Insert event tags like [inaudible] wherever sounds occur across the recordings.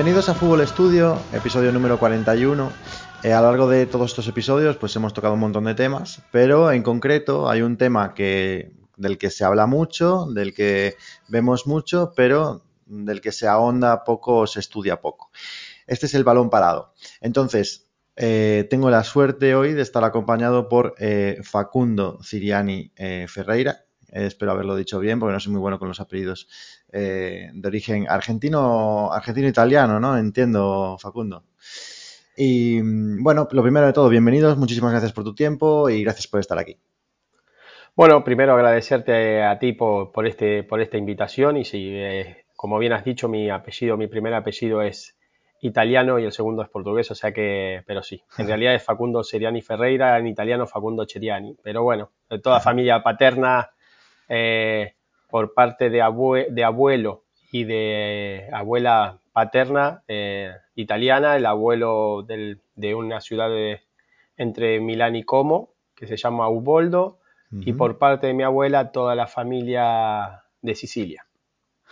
bienvenidos a Fútbol Estudio, episodio número 41. Eh, a lo largo de todos estos episodios, pues hemos tocado un montón de temas, pero en concreto hay un tema que, del que se habla mucho, del que vemos mucho, pero del que se ahonda poco o se estudia poco. Este es el balón parado. Entonces, eh, tengo la suerte hoy de estar acompañado por eh, Facundo Ciriani Ferreira. espero haberlo dicho bien porque no soy muy bueno con los apellidos de origen argentino, argentino-italiano, ¿no? Entiendo, Facundo. Y bueno, lo primero de todo, bienvenidos, muchísimas gracias por tu tiempo y gracias por estar aquí. Bueno, primero agradecerte a ti por, este, por esta invitación y si, eh, como bien has dicho, mi apellido, mi primer apellido es italiano y el segundo es portugués, o sea que, pero sí, en [laughs] realidad es Facundo Seriani Ferreira, en italiano Facundo Ceriani, pero bueno, de toda familia paterna eh, por parte de, de abuelo y de abuela paterna eh, italiana, el abuelo de una ciudad entre Milán y Como, que se llama Uboldo, y por parte de mi abuela toda la familia de Sicilia.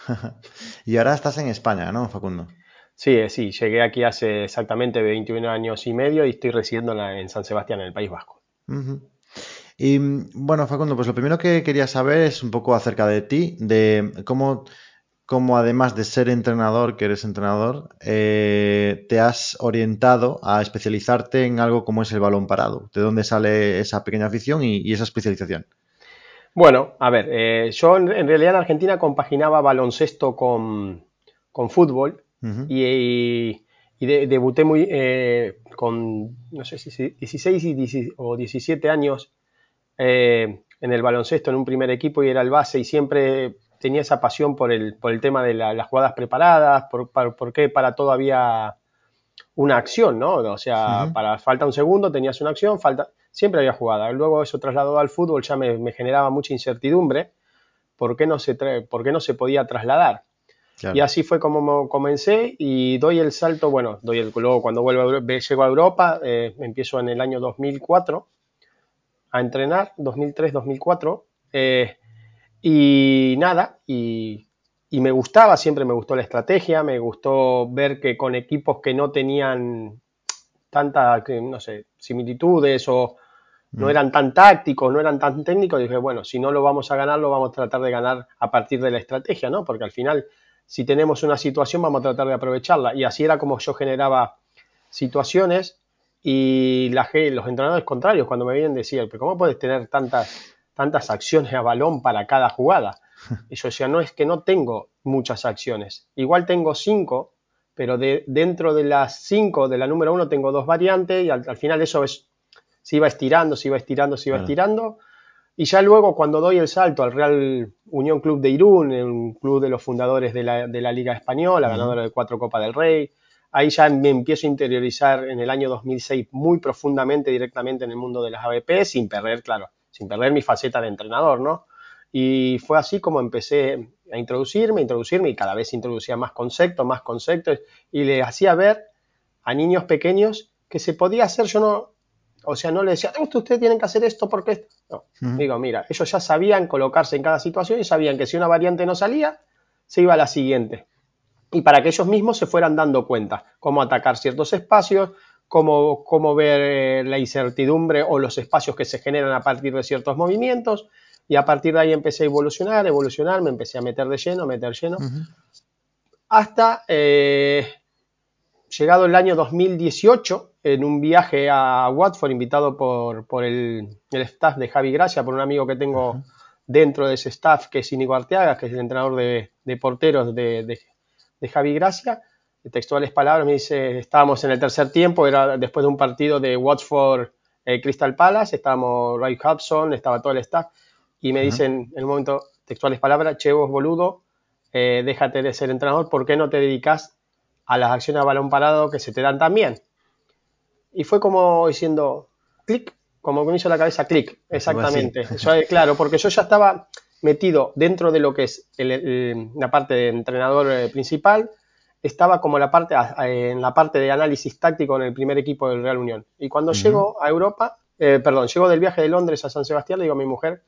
[laughs] y ahora estás en España, ¿no, Facundo? Sí, eh, sí, llegué aquí hace exactamente 21 años y medio y estoy residiendo en San Sebastián, en el País Vasco. Y bueno, Facundo, pues lo primero que quería saber es un poco acerca de ti, de cómo como además de ser entrenador, que eres entrenador, eh, te has orientado a especializarte en algo como es el balón parado. ¿De dónde sale esa pequeña afición y, esa especialización? Bueno, a ver, eh, yo en, realidad en Argentina compaginaba baloncesto con, fútbol y, debuté muy eh, con, no sé si 16 o 17 años en el baloncesto en un primer equipo y era el base y siempre tenía esa pasión por el, por el tema de las jugadas preparadas, por, qué para todo había una acción, ¿no? O sea, para falta un segundo tenías una acción, falta siempre había jugada. Luego eso trasladado al fútbol ya me, generaba mucha incertidumbre, ¿por qué no se, por qué no se podía trasladar? Y así fue como comencé y doy el salto, bueno, doy el, luego cuando vuelvo a, llego a Europa, eh, empiezo en el año 2004 a entrenar, 2003-2004, eh, y nada, y, me gustaba, siempre me gustó la estrategia, me gustó ver que con equipos que no tenían tantas, no sé, similitudes o no mm. eran tan tácticos, no eran tan técnicos, dije, bueno, si no lo vamos a ganar, lo vamos a tratar de ganar a partir de la estrategia, ¿no? Porque al final, si tenemos una situación, vamos a tratar de aprovecharla. Y así era como yo generaba situaciones y la, los entrenadores contrarios, cuando me vienen, decían, pero ¿cómo puedes tener tantas tantas acciones a balón para cada jugada. [laughs] Y yo decía, no es que no tengo muchas acciones. Igual tengo cinco, pero de, dentro de las cinco de la número uno tengo dos variantes y al, final eso es, se iba estirando, se iba estirando, se iba estirando. Y ya luego cuando doy el salto al Real Unión Club de Irún, un club de los fundadores de la, Liga Española, ganadora de cuatro Copas del Rey, ahí ya me empiezo a interiorizar en el año 2006 muy profundamente directamente en el mundo de las ABP, sin perder, claro, sin perder mi faceta de entrenador, ¿no? Y fue así como empecé a introducirme, a introducirme y cada vez introducía más conceptos, más conceptos y le hacía ver a niños pequeños que se podía hacer, yo no, o sea, no le decía, ustedes tienen que hacer esto porque... No, digo, mira, ellos ya sabían colocarse en cada situación y sabían que si una variante no salía, se iba a la siguiente. Y para que ellos mismos se fueran dando cuenta cómo atacar ciertos espacios, cómo, ver eh, la incertidumbre o los espacios que se generan a partir de ciertos movimientos. Y a partir de ahí empecé a evolucionar, evolucionar, me empecé a meter de lleno, meter lleno. Hasta eh, llegado el año 2018, en un viaje a Watford, invitado por, el, staff de Javi Gracia, por un amigo que tengo dentro de ese staff, que es Inigo Arteaga, que es el entrenador de, porteros de, de Javi Gracia textuales palabras, me dice, estábamos en el tercer tiempo, era después de un partido de Watford eh, Crystal Palace, estábamos Ray Hudson, estaba todo el staff, y me dicen en un momento, textuales palabras, che vos boludo, eh, déjate de ser entrenador, ¿por qué no te dedicas a las acciones a balón parado que se te dan también? Y fue como diciendo, clic, como que me hizo la cabeza clic, exactamente. [laughs] claro, porque yo ya estaba metido dentro de lo que es la parte de entrenador eh, principal, estaba como la parte, en la parte de análisis táctico en el primer equipo del Real Unión. Y cuando llego a Europa, eh, perdón, llego del viaje de Londres a San Sebastián, le digo a mi mujer,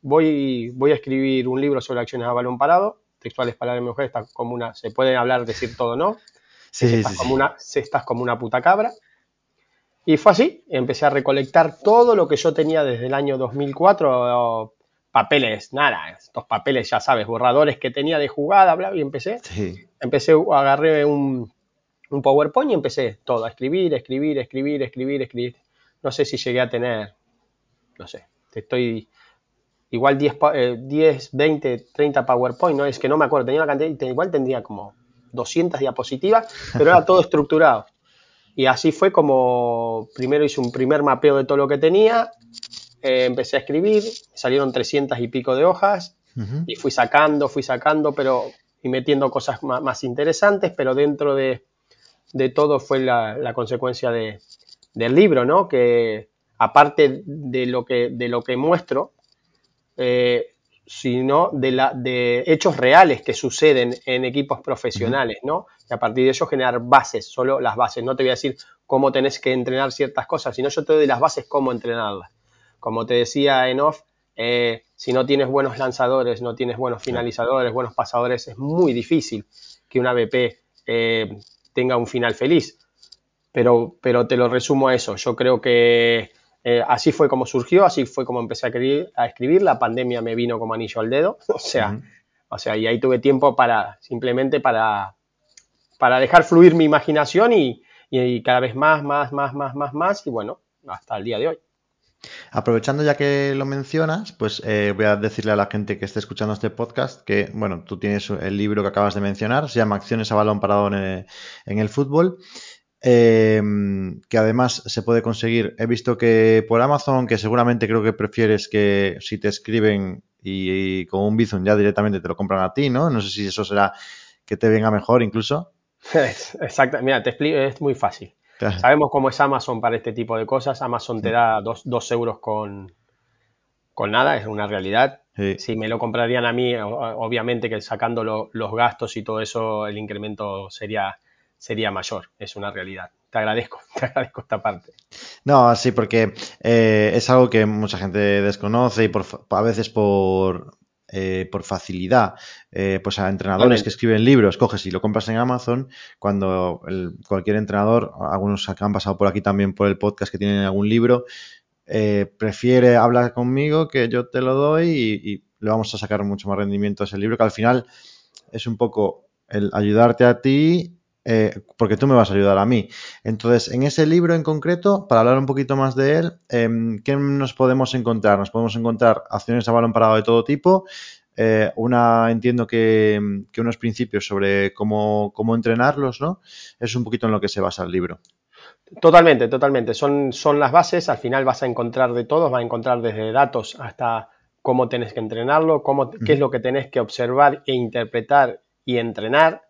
voy, voy a escribir un libro sobre acciones a balón parado, textuales palabras de mi mujer, está como una, se puede hablar, decir todo, ¿no? Sí, estás, como Una, estás como una puta cabra. Y fue así, empecé a recolectar todo lo que yo tenía desde el año 2004, papeles, nada, estos papeles, ya sabes, borradores que tenía de jugada, bla, y empecé. Empecé, agarré un, un PowerPoint y empecé todo, a escribir, escribir, escribir, escribir, escribir. No sé si llegué a tener, no sé, te estoy igual 10, 10, 20, 30 PowerPoint, no es que no me acuerdo, tenía una cantidad, igual tendría como 200 diapositivas, pero era todo estructurado. Y así fue como primero hice un primer mapeo de todo lo que tenía, eh, empecé a escribir, salieron 300 y pico de hojas y fui sacando, fui sacando, pero y metiendo cosas más, interesantes, pero dentro de, de todo fue la, consecuencia de, del libro, ¿no? Que aparte de lo que, de lo que muestro, eh, sino de, la, de hechos reales que suceden en equipos profesionales, ¿no? Y a partir de eso generar bases, solo las bases. No te voy a decir cómo tenés que entrenar ciertas cosas, sino yo te doy las bases cómo entrenarlas. Como te decía en off, eh, si no tienes buenos lanzadores, no tienes buenos finalizadores, buenos pasadores, es muy difícil que una BP eh, tenga un final feliz. Pero, pero te lo resumo a eso. Yo creo que eh, así fue como surgió, así fue como empecé a, escribir, La pandemia me vino como anillo al dedo. [laughs] O sea, o sea, y ahí tuve tiempo para simplemente para, para dejar fluir mi imaginación y, cada vez más, más, más, más, más, más. Y bueno, hasta el día de hoy. Aprovechando ya que lo mencionas, pues eh, voy a decirle a la gente que esté escuchando este podcast que, bueno, tú tienes el libro que acabas de mencionar, se llama Acciones a balón parado en el fútbol. Em, que además se puede conseguir. He visto que por Amazon, que seguramente creo que prefieres que si te escriben y, con un Bizum ya directamente te lo compran a ti, ¿no? No sé si eso será que te venga mejor incluso. [laughs] Exacto, mira, te explico, es muy fácil. Sabemos cómo es Amazon para este tipo de cosas. Amazon te da dos, euros con, con nada, es una realidad. Si me lo comprarían a mí, obviamente que sacando los gastos y todo eso, el incremento sería sería mayor, es una realidad. Te agradezco, [laughs] te agradezco esta parte. No, sí, porque eh, es algo que mucha gente desconoce y por, a veces por, eh, por facilidad, eh, pues a entrenadores que escriben libros, coges y lo compras en Amazon, cuando cualquier entrenador, algunos que han pasado por aquí también por el podcast que tienen algún libro, prefiere hablar conmigo que yo te lo doy y, y, le vamos a sacar mucho más rendimiento a ese libro, que al final es un poco el ayudarte a ti eh, porque tú me vas a ayudar a mí. Entonces, en ese libro en concreto, para hablar un poquito más de él, em, ¿qué nos podemos encontrar? Nos podemos encontrar acciones a balón parado de todo tipo. Eh, una, entiendo que, unos principios sobre cómo, cómo entrenarlos, ¿no? Es un poquito en lo que se basa el libro. Totalmente, totalmente. Son, son las bases, al final vas a encontrar de todo, vas a encontrar desde datos hasta cómo tenés que entrenarlo, cómo, qué es lo que tenés que observar e interpretar y entrenar,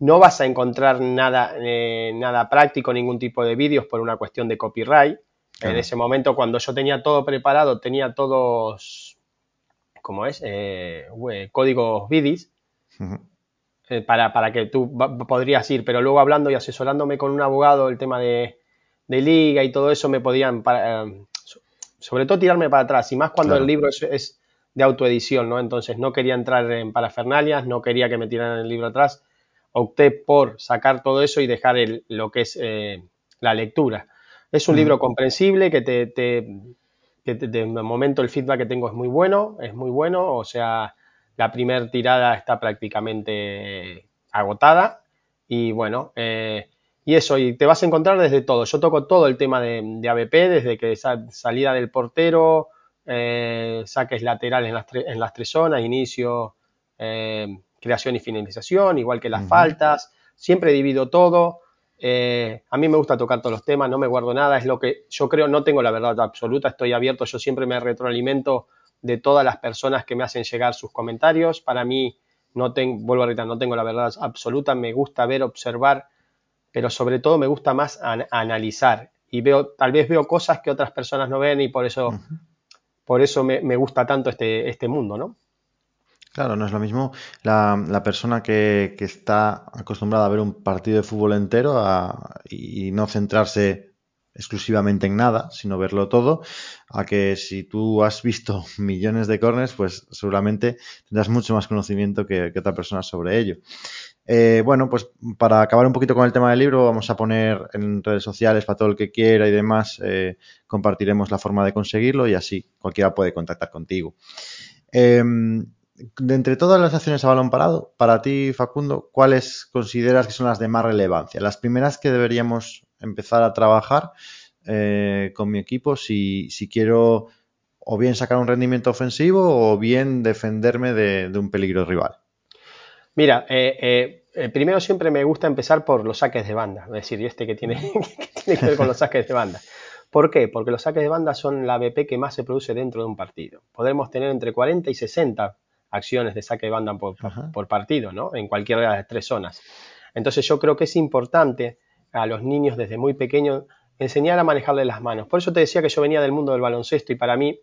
no vas a encontrar nada, eh, nada práctico, ningún tipo de vídeos por una cuestión de copyright. En ese momento, cuando yo tenía todo preparado, tenía todos, ¿cómo es? Eh, códigos BIDIS. Eh, para, que tú podrías ir, pero luego hablando y asesorándome con un abogado el tema de, liga y todo eso me podían, sobre todo tirarme para atrás, y más cuando el libro es, es, de autoedición, ¿no? Entonces no quería entrar en parafernalias, no quería que me tiraran el libro atrás, opté por sacar todo eso y dejar lo que es eh, la lectura. Es un libro comprensible que te, de momento el feedback que tengo es muy bueno, es muy bueno, o sea, la primera tirada está prácticamente agotada y bueno, eh, y eso, y te vas a encontrar desde todo. Yo toco todo el tema de, de ABP, desde que salida del portero, eh, saques laterales en las, en las tres zonas, inicio, creación y finalización, igual que las faltas, siempre divido todo. Eh, a mí me gusta tocar todos los temas, no me guardo nada, es lo que yo creo, no tengo la verdad absoluta, estoy abierto, yo siempre me retroalimento de todas las personas que me hacen llegar sus comentarios. Para mí, no tengo, vuelvo a reiterar, no tengo la verdad absoluta, me gusta ver, observar, pero sobre todo me gusta más analizar y veo, tal vez veo cosas que otras personas no ven y por eso, por eso me, me, gusta tanto este, este mundo, ¿no? Claro, no es lo mismo la, persona que, está acostumbrada a ver un partido de fútbol entero y no centrarse exclusivamente en nada, sino verlo todo, a que si tú has visto [laughs] millones de corners, pues seguramente tendrás mucho más conocimiento que, otra persona sobre ello. Eh, bueno, pues para acabar un poquito con el tema del libro, vamos a poner en redes sociales para todo el que quiera y demás, eh, compartiremos la forma de conseguirlo y así cualquiera puede contactar contigo. Em, de entre todas las acciones a balón parado, para ti, Facundo, ¿cuáles consideras que son las de más relevancia? Las primeras que deberíamos empezar a trabajar eh, con mi equipo si, quiero o bien sacar un rendimiento ofensivo o bien defenderme de un peligro rival. Mira, eh, eh, primero siempre me gusta empezar por los saques de banda, es decir, este [laughs] que tiene, que ver con los saques de banda. ¿Por qué? Porque los saques de banda son la BP que más se produce dentro de un partido. Podemos tener entre 40 y 60 acciones de saque de banda por, partido, ¿no? En cualquiera de las tres zonas. Entonces yo creo que es importante a los niños desde muy pequeños enseñar a manejarle las manos. Por eso te decía que yo venía del mundo del baloncesto y para mí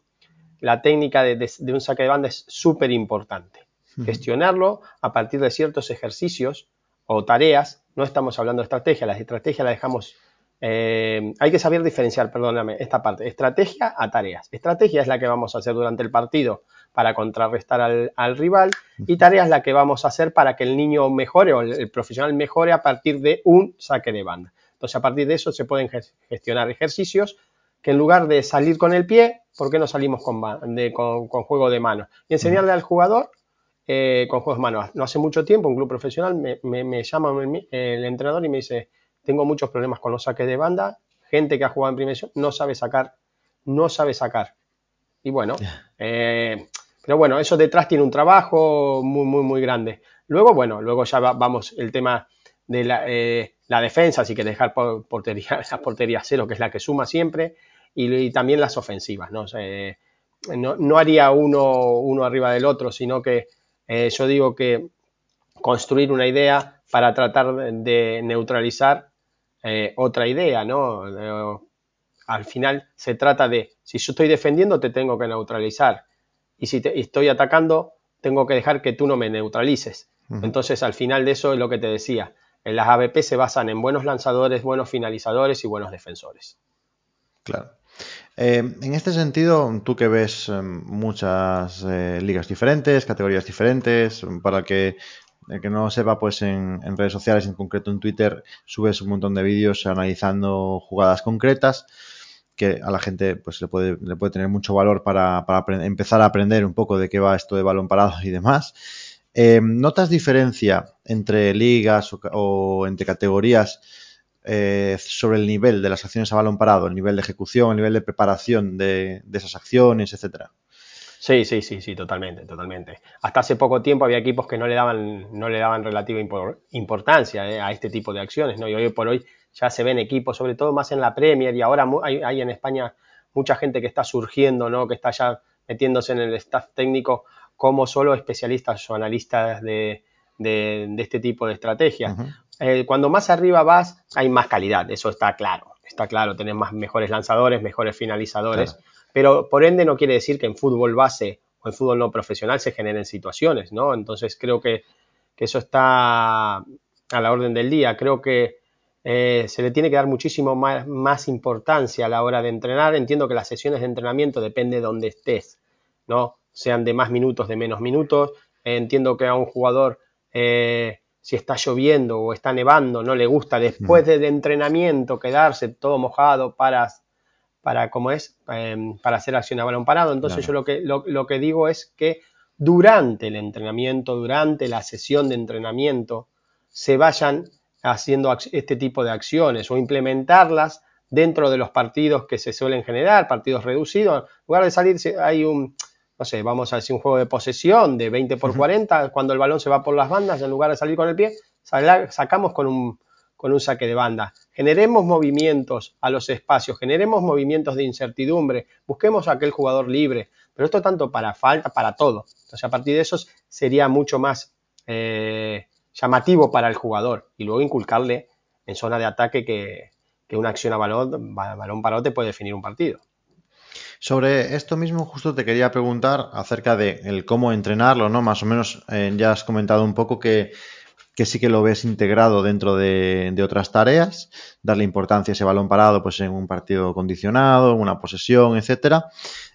la técnica de un saque de banda es súper importante gestionarlo a partir de ciertos ejercicios o tareas. No estamos hablando de estrategia, las estrategias las dejamos... Eh, hay que saber diferenciar, perdóname, esta parte, estrategia a tareas. Estrategia es la que vamos a hacer durante el partido para contrarrestar al, rival y tarea es la que vamos a hacer para que el niño mejore o el, profesional mejore a partir de un saque de banda. Entonces, a partir de eso se pueden gestionar ejercicios que en lugar de salir con el pie, ¿por qué no salimos con, con juego de mano? Y enseñarle al jugador eh, con juegos manuales. No hace mucho tiempo, un club profesional me, llama el, entrenador y me dice, tengo muchos problemas con los saques de banda, gente que ha jugado en primera no sabe sacar, no sabe sacar. Y bueno, eh, pero bueno, eso detrás tiene un trabajo muy, muy, muy grande. Luego, bueno, luego ya vamos el tema de la, eh, defensa, así que dejar portería, [laughs] la portería cero, que es la que suma siempre, y, también las ofensivas, ¿no? no, no haría uno, uno arriba del otro, sino que eh, yo digo que construir una idea para tratar de neutralizar eh, otra idea, ¿no? Eh, al final se trata de, si yo estoy defendiendo, te tengo que neutralizar. Y si estoy atacando, tengo que dejar que tú no me neutralices. Entonces, al final de eso es lo que te decía. Las ABP se basan en buenos lanzadores, buenos finalizadores y buenos defensores. Claro. Eh, en este sentido, tú que ves em, muchas eh, ligas diferentes, categorías diferentes, para que el que no sepa, pues en, redes sociales, en concreto en Twitter, subes un montón de vídeos analizando jugadas concretas que a la gente pues le puede, le puede tener mucho valor para, empezar a aprender un poco de qué va esto de balón parado y demás. Em, ¿Notas diferencia entre ligas o entre categorías eh, sobre el nivel de las acciones a balón parado, el nivel de ejecución, el nivel de preparación de, esas acciones, etcétera. Sí, sí, sí, sí, totalmente, totalmente. Hasta hace poco tiempo había equipos que no le daban, no le daban relativa importancia eh, a este tipo de acciones, ¿no? Y hoy por hoy ya se ven equipos, sobre todo más en la Premier, y ahora hay, en España mucha gente que está surgiendo, ¿no? Que está ya metiéndose en el staff técnico como solo especialistas o analistas de, este tipo de estrategias. Eh, cuando más arriba vas, hay más calidad, eso está claro. Está claro, tenés más mejores lanzadores, mejores finalizadores, pero por ende no quiere decir que en fútbol base o en fútbol no profesional se generen situaciones, ¿no? Entonces creo que, eso está a la orden del día. Creo que eh, se le tiene que dar muchísimo más, más, importancia a la hora de entrenar. Entiendo que las sesiones de entrenamiento depende de donde estés, ¿no? Sean de más minutos, de menos minutos. entiendo que a un jugador eh, si está lloviendo o está nevando, no le gusta después del entrenamiento quedarse todo mojado para, para ¿cómo es? Em, para hacer acción a balón parado. Entonces yo lo que, lo, que digo es que durante el entrenamiento, durante la sesión de entrenamiento, se vayan haciendo este tipo de acciones o implementarlas dentro de los partidos que se suelen generar, partidos reducidos. En lugar de salir, hay un, no sé, vamos a decir un juego de posesión de 20 por 40, cuando el balón se va por las bandas, en lugar de salir con el pie, sacamos con un, con un saque de banda. Generemos movimientos a los espacios, generemos movimientos de incertidumbre, busquemos a aquel jugador libre, pero esto tanto para falta, para todo. Entonces, a partir de eso sería mucho más eh, llamativo para el jugador y luego inculcarle en zona de ataque que, una acción a balón, balón te puede definir un partido. Sobre esto mismo, justo te quería preguntar acerca de el cómo entrenarlo, ¿no? Más o menos eh, ya has comentado un poco que, sí que lo ves integrado dentro de, otras tareas, darle importancia a ese balón parado, pues en un partido condicionado, en una posesión, etcétera.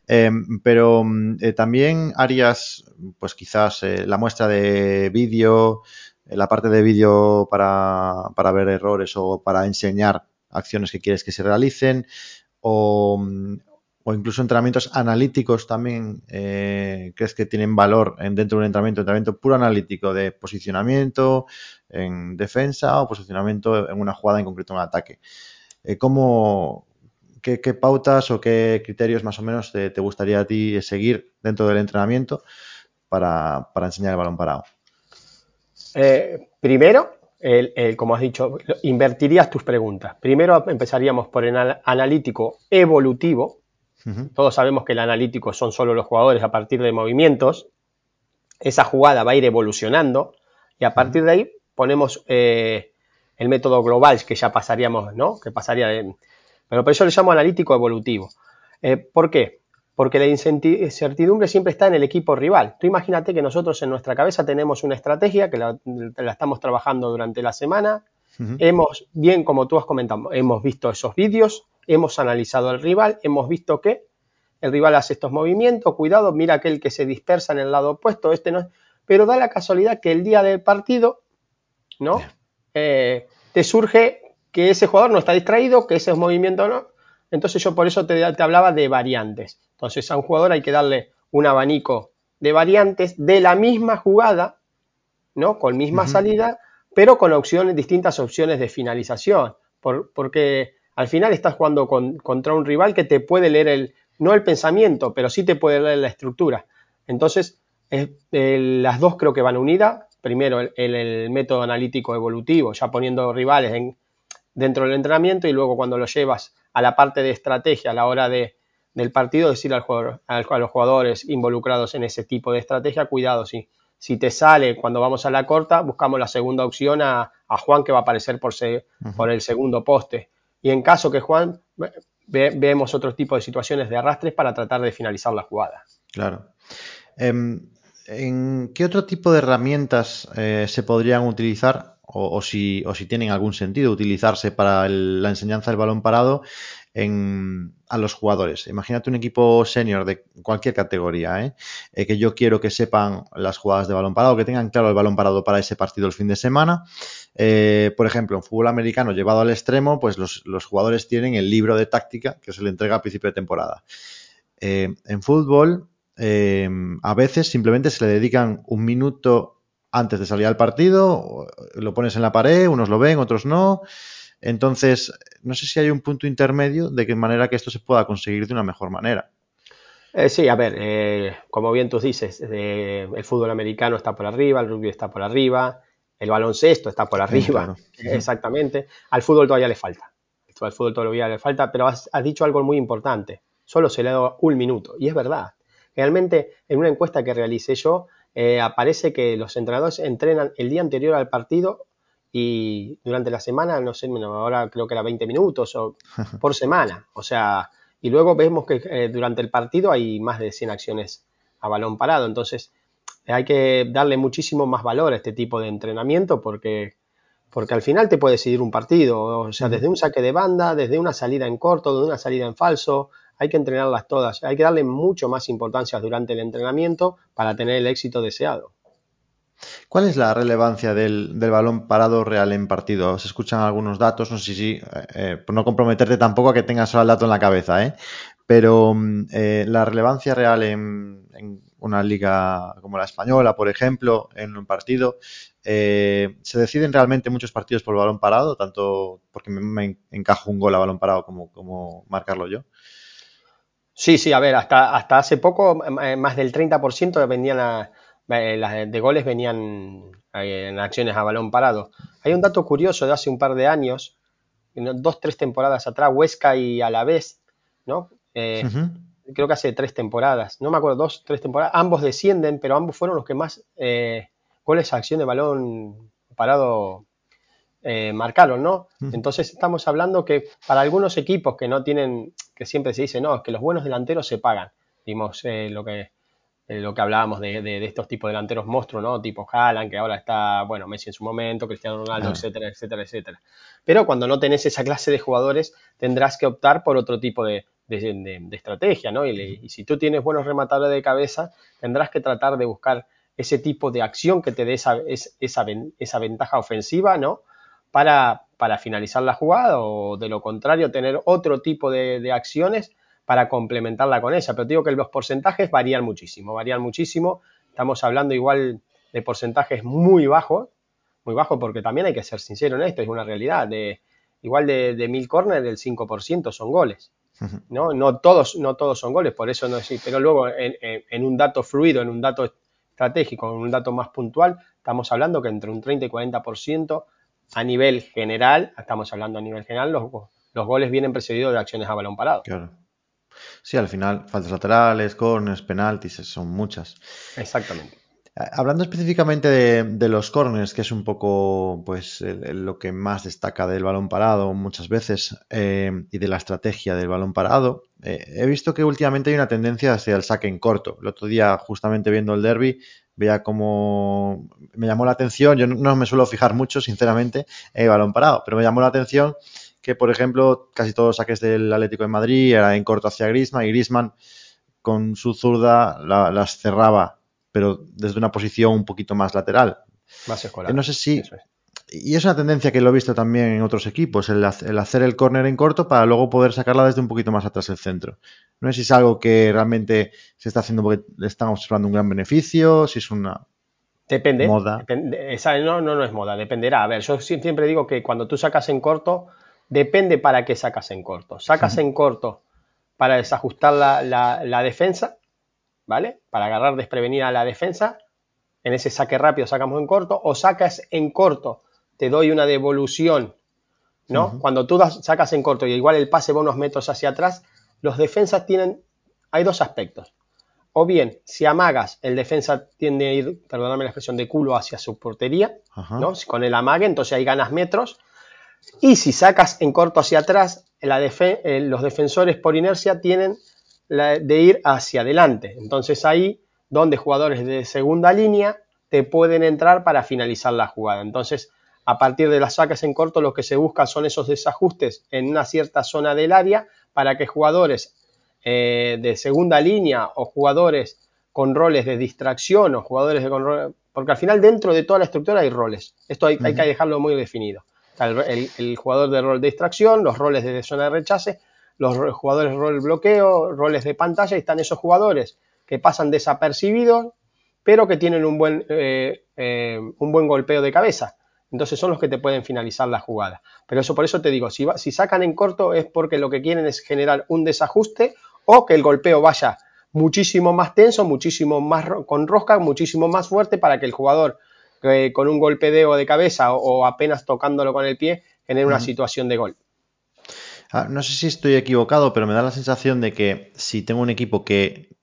Em, pero mm, eh, también harías, pues quizás eh, la muestra de vídeo la parte de vídeo para, para ver errores o para enseñar acciones que quieres que se realicen o, o incluso entrenamientos analíticos también eh, crees que tienen valor en, dentro de un entrenamiento, entrenamiento puro analítico de posicionamiento en defensa o posicionamiento en una jugada en concreto en ataque. Eh, ¿cómo, qué, pautas o qué criterios más o menos te, gustaría a ti seguir dentro del entrenamiento para, enseñar el balón parado? Eh, primero, como has dicho, invertirías tus preguntas. Primero empezaríamos por el analítico evolutivo, todos sabemos que el analítico son solo los jugadores a partir de movimientos. Esa jugada va a ir evolucionando y a partir de ahí ponemos eh, el método global que ya pasaríamos, ¿no? Que pasaría de... Pero por eso le llamo analítico evolutivo. Eh, ¿Por qué? Porque la incertidumbre siempre está en el equipo rival. Tú imagínate que nosotros en nuestra cabeza tenemos una estrategia que la, estamos trabajando durante la semana. Hemos, bien como tú has comentado, hemos visto esos vídeos, hemos analizado al rival, hemos visto que el rival hace estos movimientos, cuidado, mira aquel que se dispersa en el lado opuesto, este no, pero da la casualidad que el día del partido, ¿no? Eh, te surge que ese jugador no está distraído, que ese movimiento no. Entonces yo por eso te, hablaba de variantes. Entonces a un jugador hay que darle un abanico de variantes de la misma jugada, ¿no? Con misma salida, pero con opciones, distintas opciones de finalización. porque al final estás jugando contra un rival que te puede leer el, no el pensamiento, pero sí te puede leer la estructura. Entonces, las dos creo que van unidas. Primero el, método analítico evolutivo, ya poniendo rivales en, dentro del entrenamiento y luego cuando lo llevas a la parte de estrategia a la hora de, del partido, decir al jugador, a los jugadores involucrados en ese tipo de estrategia, cuidado, si, si te sale cuando vamos a la corta, buscamos la segunda opción a, Juan que va a aparecer por, por el segundo poste y en caso que Juan vemos otro tipo de situaciones de arrastres para tratar de finalizar la jugada. Claro. Em, ¿En qué otro tipo de herramientas eh, se podrían utilizar o, si, o, si, tienen algún sentido utilizarse para la enseñanza del balón parado a los jugadores. Imagínate un equipo senior de cualquier categoría, ¿eh? Eh, que yo quiero que sepan las jugadas de balón parado, que tengan claro el balón parado para ese partido el fin de semana. Eh, por ejemplo, en fútbol americano llevado al extremo, pues los, jugadores tienen el libro de táctica que se le entrega a principio de temporada. en fútbol, a veces simplemente se le dedican un minuto antes de salir al partido, lo pones en la pared, unos lo ven, otros no. Entonces, no sé si hay un punto intermedio de qué manera que esto se pueda conseguir de una mejor manera. Eh, sí, a ver, eh, como bien tú dices, eh, el fútbol americano está por arriba, el rugby está por arriba, el baloncesto está por arriba, [laughs] exactamente. Al fútbol todavía le falta, al fútbol todavía le falta, pero has, dicho algo muy importante, solo se le ha dado un minuto, y es verdad. Realmente, en una encuesta que realicé yo, aparece que los entrenadores entrenan el día anterior al partido y durante la semana, no sé, ahora creo que era 20 minutos o [laughs] por semana. O sea, y luego vemos que eh, durante el partido hay más de 100 acciones a balón parado. Entonces, hay que darle muchísimo más valor a este tipo de entrenamiento porque, porque al final te puede decidir un partido. O sea, desde un saque de banda, desde una salida en corto, desde una salida en falso, hay que entrenarlas todas. Hay que darle mucho más importancia durante el entrenamiento para tener el éxito deseado. ¿Cuál es la relevancia del, balón parado real en partido? Se escuchan algunos datos, no sé si, eh, eh, por no comprometerte tampoco a que tengas solo el dato en la cabeza, ¿eh? pero mm, la relevancia real en, una liga como la española, por ejemplo, en un partido, ¿se deciden realmente muchos partidos por balón parado, tanto porque me, encajo un gol a balón parado como, como marcarlo yo? Sí, sí, a ver, hasta, hasta hace poco más del 30% vendían a eh, las de goles venían eh, en acciones a balón parado. Hay un dato curioso de hace un par de años, dos, tres temporadas atrás, Huesca y Alavés, ¿no? Eh, creo que hace tres temporadas, no me acuerdo, dos, tres temporadas, ambos descienden, pero ambos fueron los que más goles a acción de balón parado marcaron, ¿no? Entonces estamos hablando que para algunos equipos que no tienen, que siempre se dice, no, es que los buenos delanteros se pagan. Dimos lo que eh, lo que hablábamos de, estos tipos de delanteros monstruos, ¿no? Tipo Haaland, que ahora está, bueno, Messi en su momento, Cristiano Ronaldo, ah. etcétera, etcétera, etcétera. Pero cuando no tenés esa clase de jugadores, tendrás que optar por otro tipo de, estrategia, ¿no? Y, si tú tienes buenos rematadores de cabeza, tendrás que tratar de buscar ese tipo de acción que te dé esa, esa, esa ventaja ofensiva, ¿no? Para, para, finalizar la jugada o de lo contrario tener otro tipo de, de acciones para complementarla con esa. Pero digo que los porcentajes varían muchísimo, varían muchísimo. Estamos hablando igual de porcentajes muy bajos, muy bajos porque también hay que ser sincero en esto, es una realidad. De, igual de, de mil corners, el 5% son goles. ¿no? No, todos, no todos son goles, por eso no es pero luego en, en, un dato fluido, en un dato estratégico, en un dato más puntual, estamos hablando que entre un 30 y 40% a nivel general, estamos hablando a nivel general, los, los goles vienen precedidos de acciones a balón parado. Claro. Sí, al final, faltas laterales, corners, penaltis, son muchas. Exactamente. Hablando específicamente de, los corners, que es un poco pues lo que más destaca del balón parado muchas veces eh, y de la estrategia del balón parado, eh, he visto que últimamente hay una tendencia hacia el saque en corto. El otro día, justamente viendo el derby, veía como me llamó la atención, yo no me suelo fijar mucho, sinceramente, en el balón parado, pero me llamó la atención que, por ejemplo, casi todos los saques del Atlético de Madrid era en corto hacia Grisman y Grisman con su zurda las cerraba pero desde una posición un poquito más lateral. Más escolar. No sé si... Y es una tendencia que lo he visto también en otros equipos, el, hacer el córner en corto para luego poder sacarla desde un poquito más atrás del centro. No sé si es algo que realmente se está haciendo porque le están observando un gran beneficio, si es una Depende. Moda. esa no, no, no es moda, dependerá. A ver, yo siempre digo que cuando tú sacas en corto, depende para qué sacas en corto. Sacas en corto para desajustar la, la, la defensa, ¿vale? Para agarrar desprevenida a la defensa. En ese saque rápido sacamos en corto. O sacas en corto, te doy una devolución, ¿no? Cuando tú sacas en corto y igual el pase va unos metros hacia atrás, los defensas tienen. Hay dos aspectos. O bien, si amagas, el defensa tiende a ir, perdóname la expresión, de culo hacia su portería, ¿no? Con el amague, entonces ahí ganas metros. Y si sacas en corto hacia atrás, eh, los defensores por inercia tienen de ir hacia adelante. Entonces ahí donde jugadores de segunda línea te pueden entrar para finalizar la jugada. Entonces, a partir de las sacas en corto, lo que se busca son esos desajustes en una cierta zona del área para que jugadores eh, de segunda línea o jugadores con roles de distracción o jugadores de con porque al final dentro de toda la estructura hay roles. Esto hay, que dejarlo muy definido. El, el, jugador de rol de distracción, los roles de zona de rechace, los jugadores rol bloqueo, roles de pantalla, y están esos jugadores que pasan desapercibidos, pero que tienen un buen, eh, eh, un buen golpeo de cabeza. Entonces son los que te pueden finalizar la jugada. Pero eso por eso te digo, si, si sacan en corto es porque lo que quieren es generar un desajuste o que el golpeo vaya muchísimo más tenso, muchísimo más con rosca, muchísimo más fuerte para que el jugador eh, con un golpedeo de cabeza o, apenas tocándolo con el pie genere una situación de gol. Ah, no sé si estoy equivocado, pero me da la sensación de que si tengo un equipo que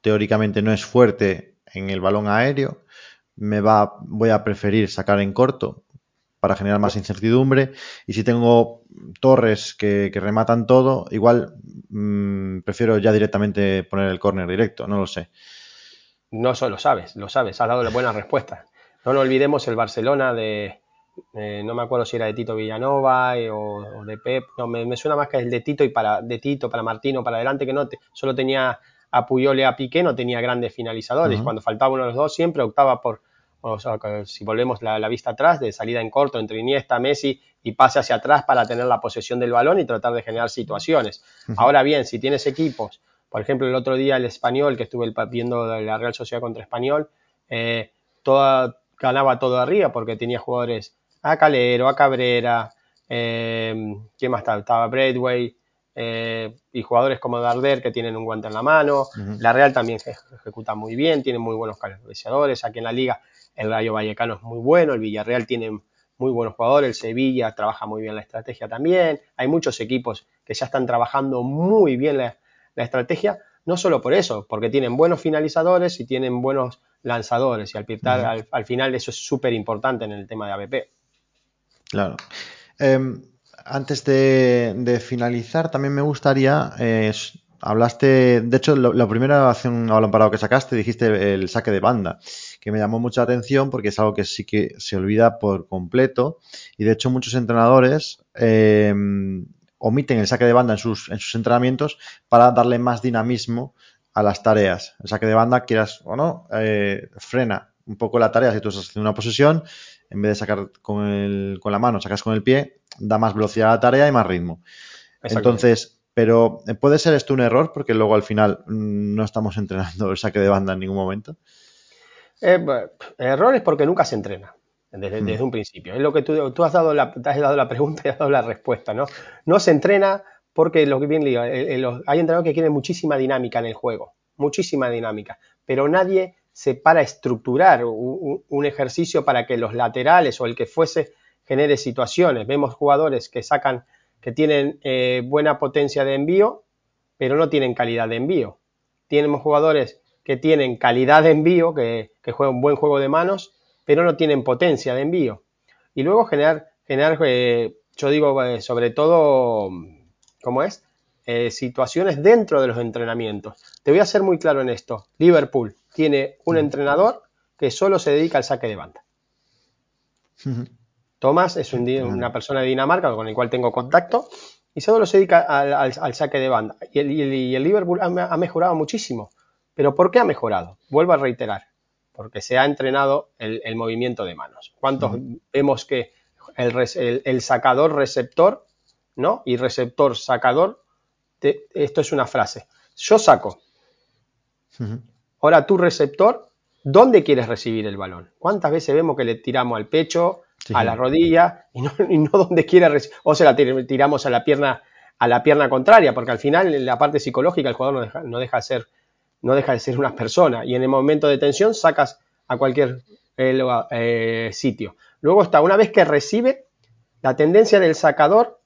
teóricamente no es fuerte en el balón aéreo, me va, voy a preferir sacar en corto para generar más incertidumbre. Y si tengo torres que, rematan todo, igual mm, prefiero ya directamente poner el córner directo, no lo sé. No solo sabes, lo sabes, has dado la buena respuesta. No nos olvidemos el Barcelona de, eh, no me acuerdo si era de Tito Villanova eh, o, de Pep, no, me, suena más que el de Tito y para, de Tito, para Martino, para adelante, que no, solo tenía a Puyol y a Piqué, no tenía grandes finalizadores. Cuando faltaba uno de los dos, siempre optaba por, o sea, si volvemos la, vista atrás, de salida en corto entre Iniesta, Messi y pase hacia atrás para tener la posesión del balón y tratar de generar situaciones. Ahora bien, si tienes equipos, por ejemplo, el otro día el español, que estuve viendo la Real Sociedad contra Español, eh, toda, ganaba todo arriba porque tenía jugadores a Calero, a Cabrera, eh, ¿quién más estaba? Estaba Bradway, eh, y jugadores como Darder que tienen un guante en la mano. La Real también ejecuta muy bien, tiene muy buenos cabeceadores. Aquí en la liga el Rayo Vallecano es muy bueno, el Villarreal tiene muy buenos jugadores, el Sevilla trabaja muy bien la estrategia también. Hay muchos equipos que ya están trabajando muy bien la, estrategia, no solo por eso, porque tienen buenos finalizadores y tienen buenos lanzadores. Y al, al final eso es súper importante en el tema de ABP. Claro. Em, antes de, finalizar, también me gustaría. Eh, hablaste. De hecho, la primera hace un balón parado que sacaste, dijiste el saque de banda, que me llamó mucha atención porque es algo que sí que se olvida por completo. Y de hecho, muchos entrenadores. Em, omiten el saque de banda en sus, en sus entrenamientos para darle más dinamismo a las tareas. El saque de banda, quieras o no, eh, frena un poco la tarea, si tú estás haciendo una posesión, en vez de sacar con, el, con la mano, sacas con el pie, da más velocidad a la tarea y más ritmo. Entonces, pero eh, ¿puede ser esto un error? Porque luego al final mm, no estamos entrenando el saque de banda en ningún momento. Eh, error es porque nunca se entrena. Hmm. Desde, un principio. Es lo que tú, tú has dado la, te has dado la [laughs] pregunta y has dado la respuesta, ¿no? No se entrena porque lo que bien digo, hay entrenadores que quieren muchísima dinámica en el juego, muchísima dinámica, pero nadie se para a estructurar un, ejercicio para que los laterales o el que fuese genere situaciones. Vemos jugadores que sacan, que tienen eh, buena potencia de envío, pero no tienen calidad de envío. Tenemos jugadores que tienen calidad de envío, que, que juegan un buen juego de manos, pero no tienen potencia de envío. Y luego generar, generar eh, yo digo, eh, sobre todo, ¿cómo es? Eh, situaciones dentro de los entrenamientos. Te voy a ser muy claro en esto. Liverpool tiene un entrenador que solo se dedica al saque de banda. Tomás es una persona de Dinamarca con el cual tengo contacto y solo se dedica al, saque de banda. Y el, Liverpool ha, mejorado muchísimo. ¿Pero por qué ha mejorado? Vuelvo a reiterar porque se ha entrenado el, movimiento de manos. ¿Cuántos vemos que el, sacador receptor, ¿no? Y receptor sacador, esto es una frase. Yo saco. Ahora tú receptor, ¿dónde quieres recibir el balón? ¿Cuántas veces vemos que le tiramos al pecho, a la rodilla y no, y no donde quiere recibir? O se la tiramos a la pierna a la pierna contraria, porque al final en la parte psicológica el jugador no deja, no deja de ser no deja de ser una persona y en el momento de tensión sacas a cualquier eh, eh, sitio. Luego está, una vez que recibe, la tendencia del sacador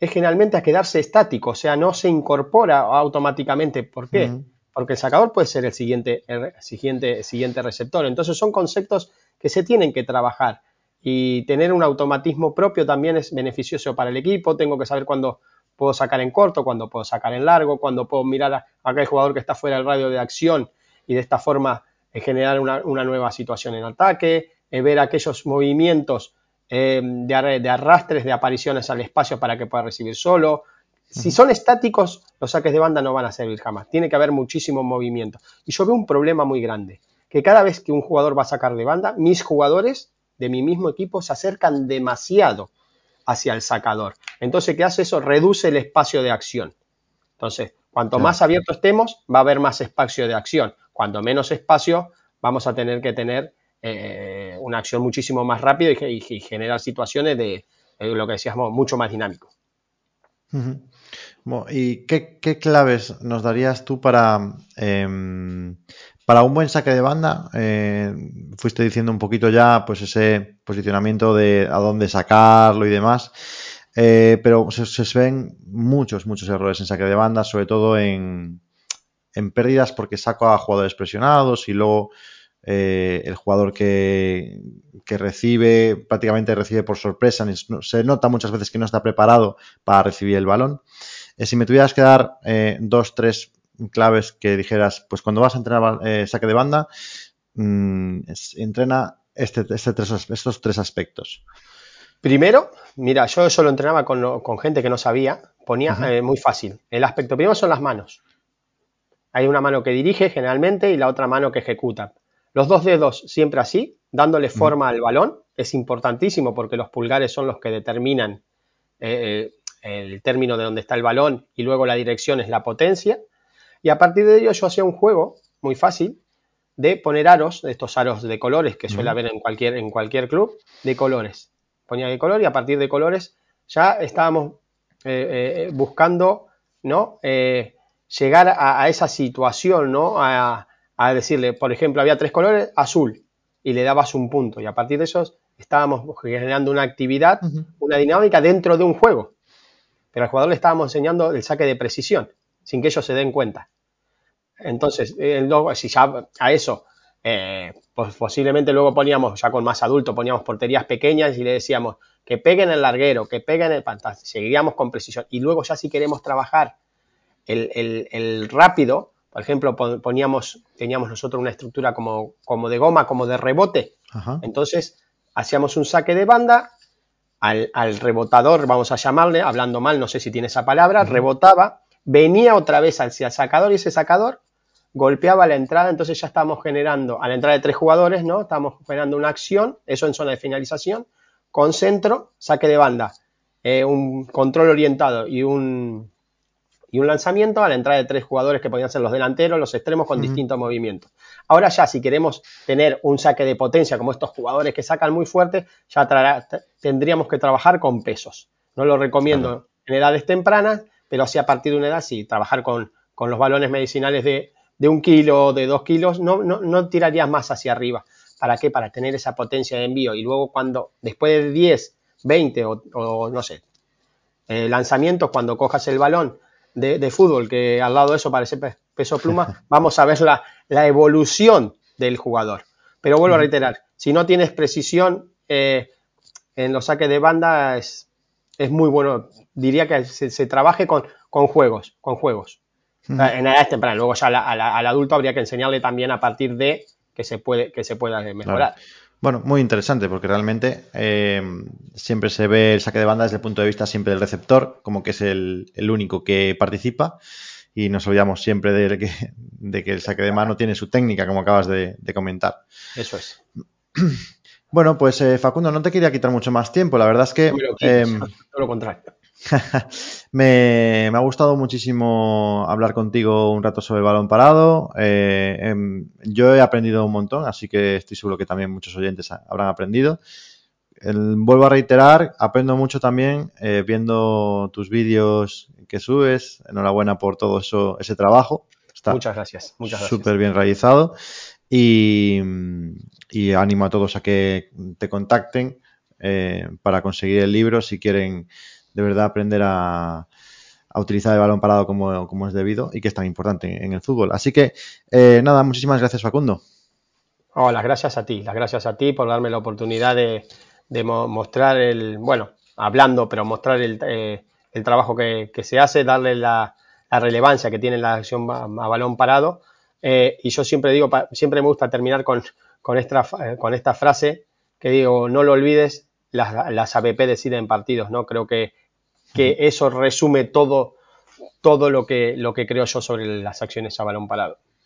es generalmente a quedarse estático, o sea, no se incorpora automáticamente. ¿Por qué? Porque el sacador puede ser el siguiente, el siguiente, siguiente receptor. Entonces son conceptos que se tienen que trabajar y tener un automatismo propio también es beneficioso para el equipo. Tengo que saber cuándo puedo sacar en corto, cuando puedo sacar en largo, cuando puedo mirar a aquel jugador que está fuera del radio de acción y de esta forma eh, generar una, nueva situación en ataque, eh, ver aquellos movimientos eh, de, de, arrastres, de apariciones al espacio para que pueda recibir solo. Si son estáticos, los saques de banda no van a servir jamás. Tiene que haber muchísimo movimiento. Y yo veo un problema muy grande, que cada vez que un jugador va a sacar de banda, mis jugadores de mi mismo equipo se acercan demasiado hacia el sacador. Entonces, ¿qué hace eso? Reduce el espacio de acción. Entonces, cuanto más abierto estemos, va a haber más espacio de acción. Cuanto menos espacio, vamos a tener que tener eh, una acción muchísimo más rápida y, generar situaciones de, lo que decíamos, mucho más dinámico. ¿Y qué, claves nos darías tú para, em, para un buen saque de banda, eh, fuiste diciendo un poquito ya, pues ese posicionamiento de a dónde sacarlo y demás. Eh, pero se, ven muchos, muchos errores en saque de banda, sobre todo en, en pérdidas porque saco a jugadores presionados y luego eh, el jugador que, que, recibe prácticamente recibe por sorpresa. Se nota muchas veces que no está preparado para recibir el balón. si me tuvieras que dar dos, tres claves que dijeras, pues cuando vas a entrenar eh, saque de banda, mm, entrena este, este estos tres aspectos. Primero, mira, yo eso lo entrenaba con, gente que no sabía, ponía eh, muy fácil. El aspecto primero son las manos. Hay una mano que dirige generalmente y la otra mano que ejecuta. Los dos dedos siempre así, dándole forma al balón, es importantísimo porque los pulgares son los que determinan eh, el término de donde está el balón y luego la dirección es la potencia. Y a partir de ello yo hacía un juego muy fácil de poner aros, estos aros de colores que suele haber en cualquier, en cualquier club, de colores. Ponía de color y a partir de colores ya estábamos eh, eh, buscando ¿no? Eh, llegar a, esa situación, ¿no? A, decirle, por ejemplo, había tres colores, azul, y le dabas un punto. Y a partir de esos estábamos generando una actividad, una dinámica dentro de un juego. Pero al jugador le estábamos enseñando el saque de precisión sin que ellos se den cuenta. Entonces, si ya a eso, eh, pues posiblemente luego poníamos, ya con más adulto, poníamos porterías pequeñas y le decíamos que peguen el larguero, que peguen el pantalla, seguiríamos con precisión. Y luego ya si queremos trabajar el, rápido, por ejemplo, poníamos, teníamos nosotros una estructura como, como de goma, como de rebote. Entonces, hacíamos un saque de banda, al, rebotador, vamos a llamarle, hablando mal, no sé si tiene esa palabra, rebotaba, venía otra vez hacia el sacador y ese sacador golpeaba la entrada, entonces ya estamos generando, a la entrada de tres jugadores, ¿no? Estamos generando una acción, eso en zona de finalización, con centro, saque de banda, eh, un control orientado y un, y un lanzamiento a la entrada de tres jugadores que podían ser los delanteros, los extremos con distintos movimientos. Ahora ya, si queremos tener un saque de potencia como estos jugadores que sacan muy fuerte, ya tendríamos que trabajar con pesos. No lo recomiendo en edades tempranas, pero así a partir de una edad sí, trabajar con, con los balones medicinales de, de un kilo, de dos kilos, no, no, no tirarías más hacia arriba. ¿Para qué? Para tener esa potencia de envío. Y luego cuando, después de 10, 20 o, no sé, eh, lanzamientos, cuando cojas el balón de, fútbol, que al lado de eso parece peso pluma, [laughs] vamos a ver la, evolución del jugador. Pero vuelvo a reiterar, si no tienes precisión eh, en los saques de banda, es, es muy bueno. Diría que se, trabaje con, con, juegos, con juegos. En edades tempranas. Luego ya al adulto habría que enseñarle también a partir de que se puede, que se pueda mejorar. Bueno, muy interesante porque realmente eh, siempre se ve el saque de banda desde el punto de vista siempre del receptor, como que es el, único que participa y nos olvidamos siempre de que, de que, el saque de mano tiene su técnica, como acabas de, comentar. Eso es. Bueno, pues eh, Facundo, no te quería quitar mucho más tiempo. La verdad es que... Em, [laughs] todo lo contrario. [laughs] me, ha gustado muchísimo hablar contigo un rato sobre el balón parado. Eh, em, yo he aprendido un montón, así que estoy seguro que también muchos oyentes habrán aprendido. vuelvo a reiterar, aprendo mucho también eh, viendo tus vídeos que subes. Enhorabuena por todo eso, ese trabajo. Está muchas gracias. Muchas gracias. Súper bien realizado. Y, y, animo a todos a que te contacten eh, para conseguir el libro si quieren de verdad aprender a, utilizar el balón parado como, es debido y que es tan importante en el fútbol. Así que, eh, nada, muchísimas gracias Facundo. Oh, las gracias a ti, las gracias a ti por darme la oportunidad de, mostrar el, bueno, hablando, pero mostrar el, eh, trabajo que, se hace, darle la, relevancia que tiene la acción a, balón parado. Eh, y yo siempre digo, siempre me gusta terminar con, con, esta, con esta frase que digo, no lo olvides, las, las ABP deciden partidos, ¿no? Creo que que eso resume todo, todo lo, que, lo que creo yo sobre las acciones a balón parado.